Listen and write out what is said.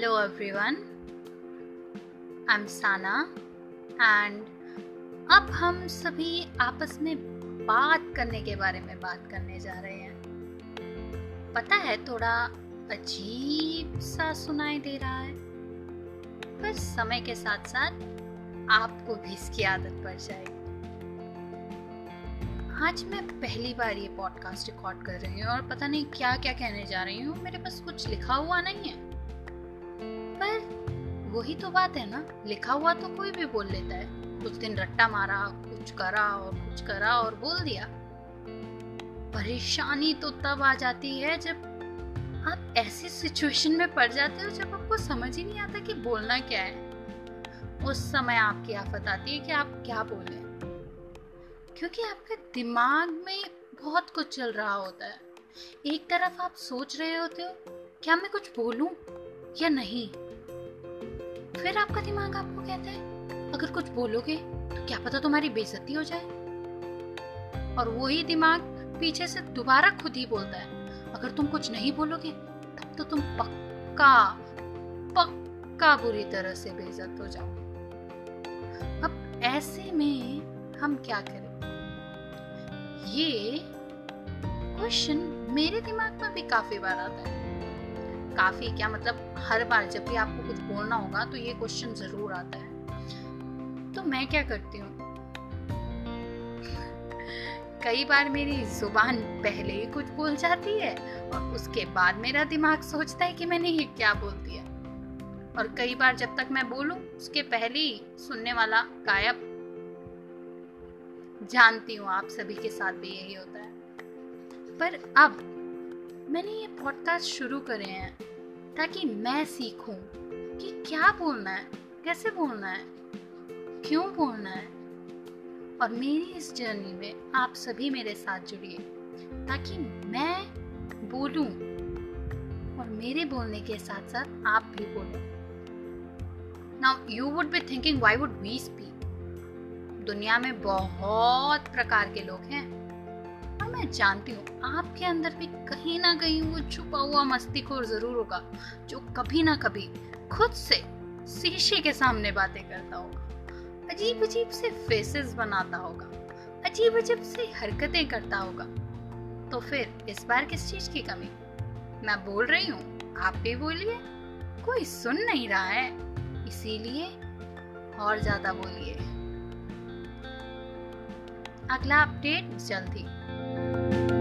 everyone. I'm Sana, and अब हम सभी आपस में बात करने के बारे में बात करने जा रहे हैं। पता है, थोड़ा अजीब सा सुनाई दे रहा है, पर समय के साथ साथ आपको भी इसकी आदत पड़ जाएगी। आज मैं पहली बार ये पॉडकास्ट रिकॉर्ड कर रही हूँ और पता नहीं क्या क्या कहने जा रही हूँ। मेरे पास कुछ लिखा हुआ नहीं है। पर वही तो बात है ना। लिखा हुआ तो कोई भी बोल लेता है। कुछ दिन रट्टा मारा, कुछ करा और कुछ करा और बोल दिया। परेशानी तो तब आ जाती है जब आप ऐसी सिचुएशन में पड़ जाते हो जब आपको समझ ही नहीं आता कि बोलना क्या है। उस समय आपकी आफत आती है कि आप क्या बोलें। क्योंकि आपके दिमाग में बहुत कुछ चल रहा होता है। एक तरफ़ आप सोच रहे होते हो, क्या मैं कुछ बोलूँ या नहीं? फिर आपका दिमाग आपको कहता है, अगर कुछ बोलोगे तो क्या पता तुम्हारी बेइज्जती हो जाए? और वही दिमाग पीछे से दोबारा खुद ही बोलता है, अगर तुम कुछ नहीं बोलोगे, तब तो तुम पक्का पक्का बुरी तरह से बेइज्जत हो जाओ अब ऐसे में हम क्या करें? ये क्वेश्चन मेरे दिमाग में भी काफ़ी बार आता है। काफ़ी क्या मतलब हर बार जब भी आपको कुछ बोलना होगा तो ये क्वेश्चन ज़रूर आता है। तो मैं क्या करती हूँ? कई बार मेरी ज़ुबान पहले ही कुछ बोल जाती है और उसके बाद मेरा दिमाग सोचता है कि मैंने ये क्या बोल दिया। और कई बार जब तक मैं बोलूँ, उसके पहले ही सुनने वाला गायब। जानती हूँ आप सभी के साथ भी यही होता है। पर अब मैंने ये पॉडकास्ट शुरू करे हैं ताकि मैं सीखूं कि क्या बोलना है, कैसे बोलना है, क्यों बोलना है। और मेरी इस जर्नी में आप सभी मेरे साथ जुड़िए ताकि मैं बोलूँ और मेरे बोलने के साथ साथ आप भी बोलो। Now you would be thinking why would we speak दुनिया में बहुत प्रकार के लोग हैं। मैं जानती हूँ, आपके अंदर भी कहीं ना कहीं वो छुपा हुआ मस्तीखोर ज़रूर होगा, जो कभी ना कभी खुद से शीशे के सामने बातें करता होगा। अजीब अजीब से फेसेस बनाता होगा अजीब अजीब से हरकतें करता होगा। तो फिर इस बार किस चीज़ की कमी? मैं बोल रही हूँ, आप भी बोलिए, कोई सुन नहीं रहा है, इसीलिए और ज़्यादा बोलिए। अगला अपडेट जल्द ही